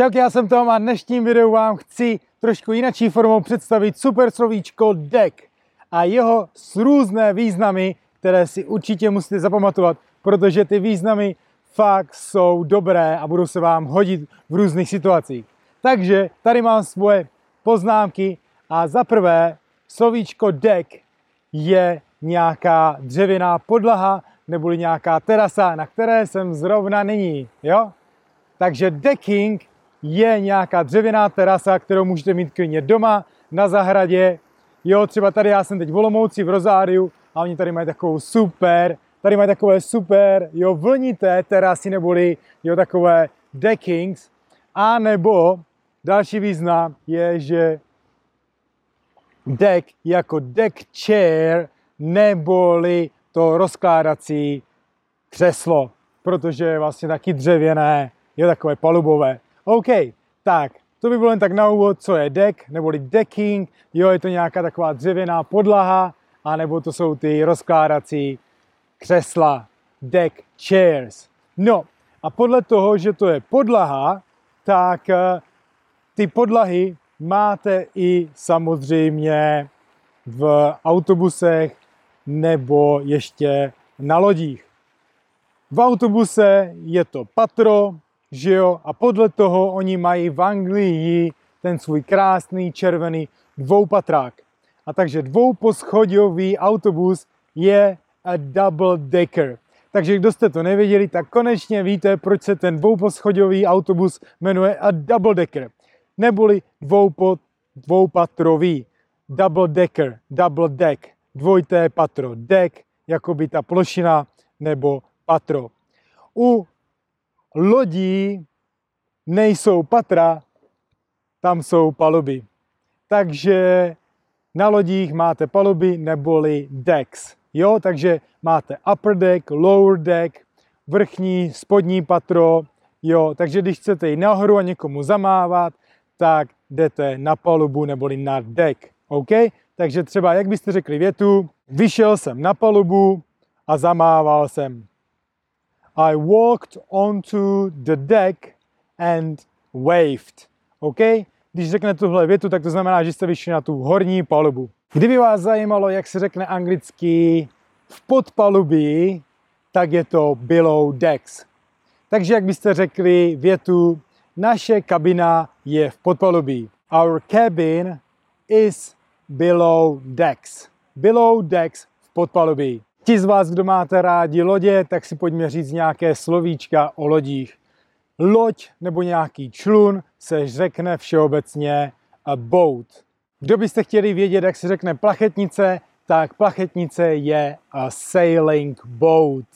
Čau, já jsem Tom a dnešním videu vám chci trošku jinačí formou představit super slovíčko deck a jeho s různé významy, které si určitě musíte zapamatovat, protože ty významy fakt jsou dobré a budou se vám hodit v různých situacích. Takže tady mám svoje poznámky a za prvé slovíčko deck je nějaká dřevěná podlaha neboli nějaká terasa, na které jsem zrovna nyní, jo? Takže decking je nějaká dřevěná terasa, kterou můžete mít klidně doma, na zahradě. Jo, třeba tady já jsem teď v Olomouci v Rozáriu a oni tady mají takovou super, tady mají takové super, jo, vlnité terasy neboli, jo, takové deckings. A nebo další význam je, že deck jako deck chair neboli to rozkládací křeslo, protože je vlastně taky dřevěné, je takové palubové. OK, tak, to by bylo jen tak na úvod, co je deck, neboli decking, jo, je to nějaká taková dřevěná podlaha, anebo to jsou ty rozkládací křesla, deck chairs. No, a podle toho, že to je podlaha, tak eh, ty podlahy máte i samozřejmě v autobusech nebo ještě na lodích. V autobuse je to patro, že jo, a podle toho oni mají v Anglii ten svůj krásný červený dvoupatrák. A takže dvouposchodový autobus je a double decker. Takže kdo jste to nevěděli, tak konečně víte, proč se ten dvouposchodový autobus jmenuje a double decker. Neboli dvoupo, dvoupatrový. Double decker, double deck, dvojité patro. Deck, jako by ta plošina nebo patro. U lodí nejsou patra, tam jsou paluby. Takže na lodích máte paluby neboli decks. Jo, takže máte upper deck, lower deck, vrchní, spodní patro, jo, takže když chcete jít nahoru a někomu zamávat, tak jdete na palubu neboli na deck, OK? Takže třeba, jak byste řekli větu, vyšel jsem na palubu a zamával jsem. I walked onto the deck and waved. OK? Když řekne tuhle větu, tak to znamená, že jste vyšli na tu horní palubu. Kdyby vás zajímalo, jak se řekne anglicky v podpalubí, tak je to below decks. Takže jak byste řekli větu, naše kabina je v podpalubí. Our cabin is below decks. Below decks v podpalubí. Ti z vás, kdo máte rádi lodě, tak si pojďme říct nějaké slovíčka o lodích. Loď nebo nějaký člun se řekne všeobecně a boat. Kdo byste chtěli vědět, jak se řekne plachetnice, tak plachetnice je a sailing boat.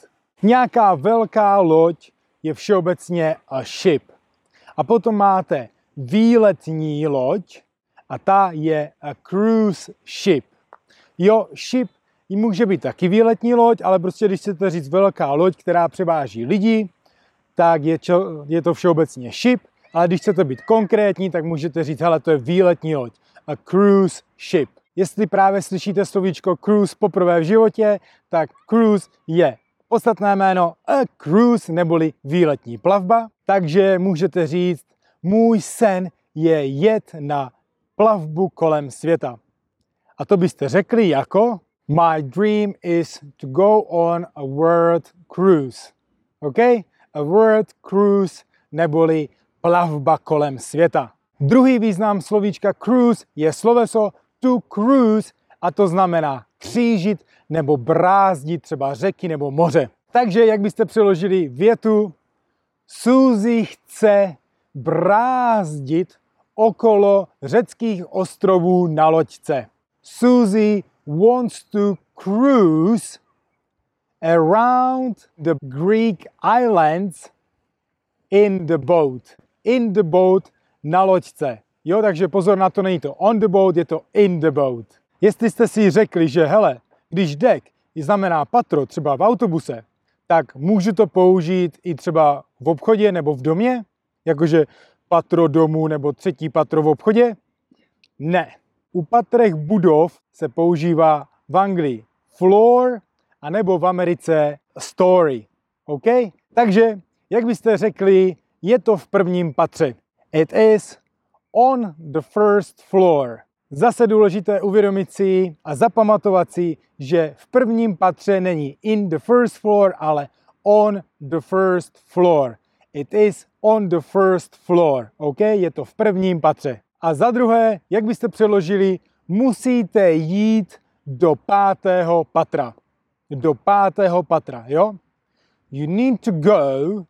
Nějaká velká loď je všeobecně a ship. A potom máte výletní loď a ta je a cruise ship. Jo, ship může být taky výletní loď, ale prostě když chcete říct velká loď, která převáží lidi, tak je, čo, je to všeobecně ship, ale když chcete být konkrétní, tak můžete říct, hele, to je výletní loď, a cruise ship. Jestli právě slyšíte slovíčko cruise poprvé v životě, tak cruise je podstatné jméno a cruise neboli výletní plavba, takže můžete říct, můj sen je jet na plavbu kolem světa. A to byste řekli jako My dream is to go on a world cruise. OK? A world cruise neboli plavba kolem světa. Druhý význam slovíčka cruise je sloveso to cruise a to znamená křížit nebo brázdit třeba řeky nebo moře. Takže jak byste přeložili větu, Suzy chce brázdit okolo řeckých ostrovů na loďce. Suzy wants to cruise around the Greek islands in the boat. In the boat na loďce. Jo, takže pozor na to, není to on the boat, je to in the boat. Jestli jste si řekli, že hele, když deck znamená patro třeba v autobuse, tak můžu to použít i třeba v obchodě nebo v domě, jakože patro domu nebo třetí patro v obchodě? Ne. U patrech budov se používá v Anglii floor a nebo v Americe story. OK? Takže, jak byste řekli, je to v prvním patře. It is on the first floor. Zase důležité uvědomit si a zapamatovat si, že v prvním patře není in the first floor, ale on the first floor. It is on the first floor. OK? Je to v prvním patře. A za druhé, jak byste přeložili, musíte jít do pátého patra. Do pátého patra, jo? You need to go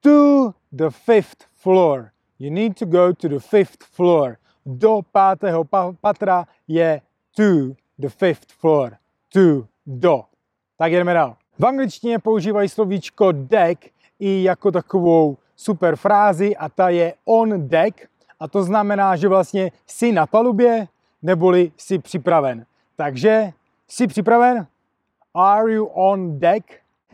to the fifth floor. You need to go to the fifth floor. Do pátého patra je to the fifth floor. To, do. Tak jdeme dál. V angličtině používají slovíčko deck i jako takovou super frázi a ta je on deck a to znamená, že vlastně jsi na palubě neboli jsi připraven. Takže jsi připraven? Are you on deck?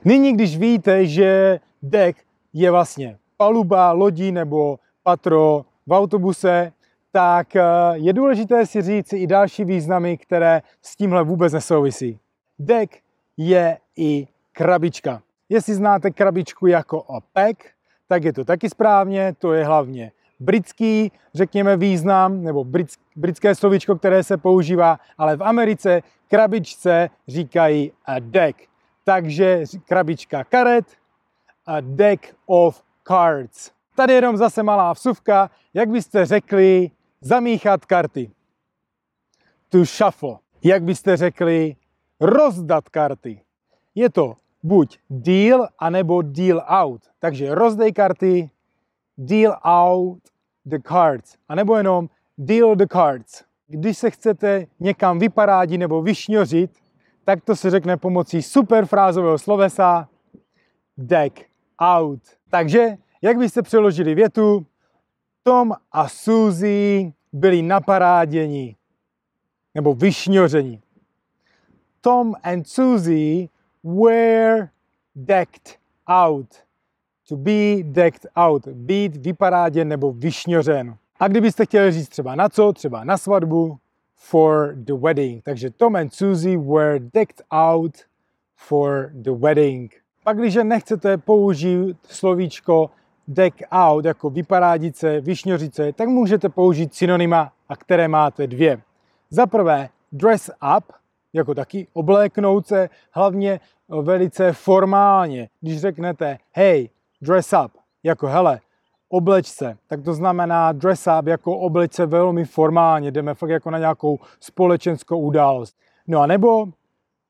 Nyní, když víte, že deck je vlastně paluba lodí nebo patro v autobuse, tak eh, je důležité si říct i další významy, které s tímhle vůbec nesouvisí. Deck je i krabička. Jestli znáte krabičku jako OPEC, tak je to taky správně, to je hlavně britský, řekněme, význam, nebo britské slovíčko, které se používá, ale v Americe krabičce říkají a deck. Takže krabička karet, a deck of cards. Tady jenom zase malá vsuvka, jak byste řekli zamíchat karty. To shuffle. Jak byste řekli rozdat karty. Je to buď deal, anebo deal out. Takže rozdej karty, deal out the cards. A nebo jenom deal the cards. Když se chcete někam vyparádit nebo vyšňořit, tak to se řekne pomocí superfrázového slovesa deck out. Takže, jak byste přeložili větu? Tom a Suzy byli naparáděni nebo vyšňořeni. Tom and Suzy were decked out. To be decked out. Být vyparáděn nebo vyšňořen. A kdybyste chtěli říct třeba na co, třeba na svatbu, for the wedding. Takže Tom and Suzy were decked out for the wedding. Pak, když nechcete použít slovíčko deck out jako vyparádice, vyšňořice, tak můžete použít synonyma, a které máte dvě. Za prvé dress up, jako taky obléknout se, hlavně velice formálně. Když řeknete hey, dress up, jako hele, obleč se, tak to znamená dress up jako obleč se velmi formálně, jdeme fakt jako na nějakou společenskou událost. No a nebo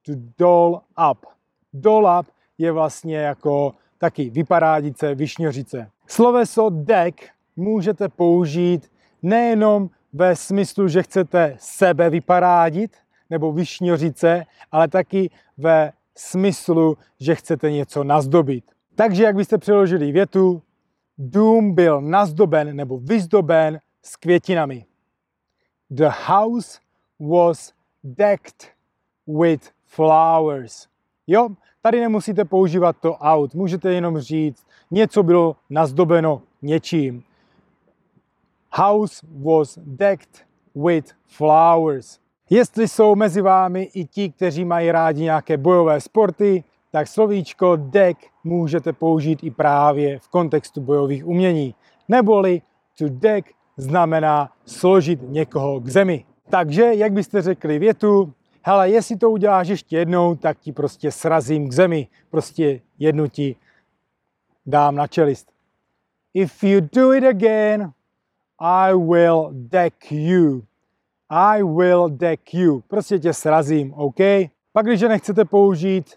to doll up. Doll up je vlastně jako taky vyparádice, vyšňořice. Sloveso deck můžete použít nejenom ve smyslu, že chcete sebe vyparádit nebo vyšňořice, ale taky ve smyslu, že chcete něco nazdobit. Takže jak byste přeložili větu, dům byl nazdoben nebo vyzdoben s květinami. The house was decked with flowers. Jo, tady nemusíte používat to out, můžete jenom říct, něco bylo nazdobeno něčím. House was decked with flowers. Jestli jsou mezi vámi i ti, kteří mají rádi nějaké bojové sporty, tak slovíčko deck můžete použít i právě v kontextu bojových umění. Neboli to deck znamená složit někoho k zemi. Takže, jak byste řekli větu, hele, jestli to uděláš ještě jednou, tak ti prostě srazím k zemi. Prostě jednu ti dám na čelist. If you do it again, I will deck you. I will deck you. Prostě tě srazím, OK? Pak, když nechcete použít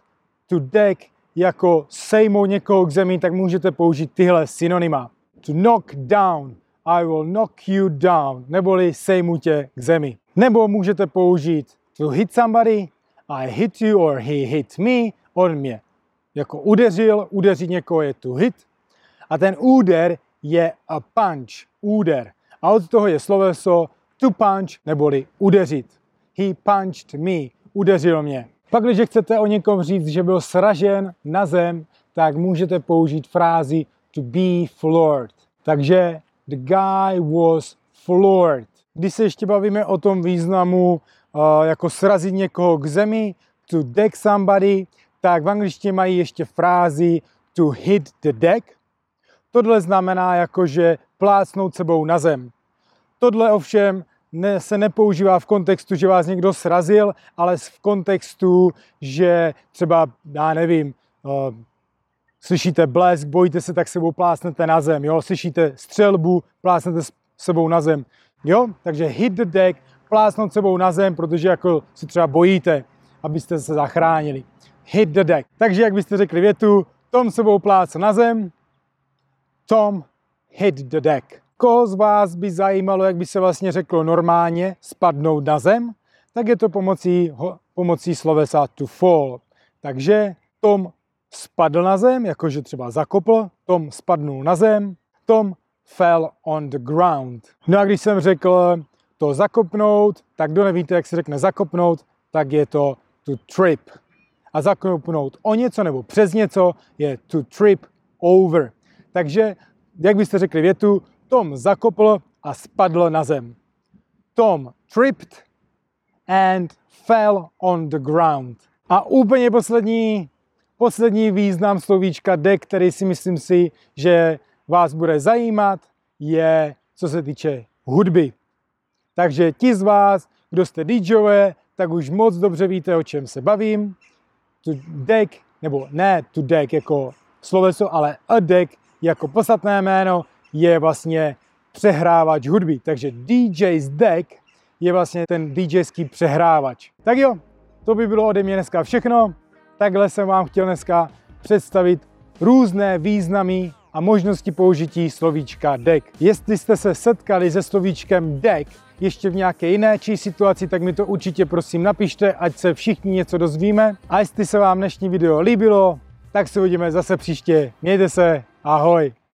to deck jako sejmout někoho k zemi, tak můžete použít tyhle synonyma. To knock down, I will knock you down, neboli sejmu tě k zemi. Nebo můžete použít to hit somebody, I hit you or he hit me, on mě jako udeřil, udeřit někoho je to hit. A ten úder je a punch, úder. A od toho je sloveso to punch, neboli udeřit. He punched me, udeřil mě. Pak, když chcete o někom říct, že byl sražen na zem, tak můžete použít frázi to be floored. Takže the guy was floored. Když se ještě bavíme o tom významu uh, jako srazit někoho k zemi, to deck somebody, tak v angličtině mají ještě frázi to hit the deck. Tohle znamená jako, že plácnout sebou na zem. Tohle ovšem ne, se nepoužívá v kontextu, že vás někdo srazil, ale v kontextu, že třeba, já nevím, uh, slyšíte blesk, bojíte se, tak sebou plásnete na zem, jo, slyšíte střelbu, plásnete sebou na zem, jo, takže hit the deck, plásnout sebou na zem, protože jako si třeba bojíte, abyste se zachránili. Hit the deck. Takže jak byste řekli větu, Tom sebou plácl na zem, Tom hit the deck. Koho z vás by zajímalo, jak by se vlastně řeklo normálně spadnout na zem, tak je to pomocí, pomocí slovesa to fall. Takže Tom spadl na zem, jakože třeba zakopl, Tom spadnul na zem, Tom fell on the ground. No a když jsem řekl to zakopnout, tak kdo nevíte, jak se řekne zakopnout, tak je to to trip. A zakopnout o něco nebo přes něco je to trip over. Takže, jak byste řekli větu, Tom zakopl a spadl na zem. Tom tripped and fell on the ground. A úplně poslední, poslední význam slovíčka deck, který si myslím si, že vás bude zajímat, je co se týče hudby. Takže ti z vás, kdo jste DJové, tak už moc dobře víte, o čem se bavím. Tu deck, nebo ne tu deck jako sloveso, ale a deck jako podstatné jméno je vlastně přehrávač hudby. Takže DJ's deck je vlastně ten DJský přehrávač. Tak jo, to by bylo ode mě dneska všechno. Takhle jsem vám chtěl dneska představit různé významy a možnosti použití slovíčka deck. Jestli jste se setkali se slovíčkem deck ještě v nějaké jiné či situaci, tak mi to určitě prosím napište, ať se všichni něco dozvíme. A jestli se vám dnešní video líbilo, tak se uvidíme zase příště. Mějte se, ahoj!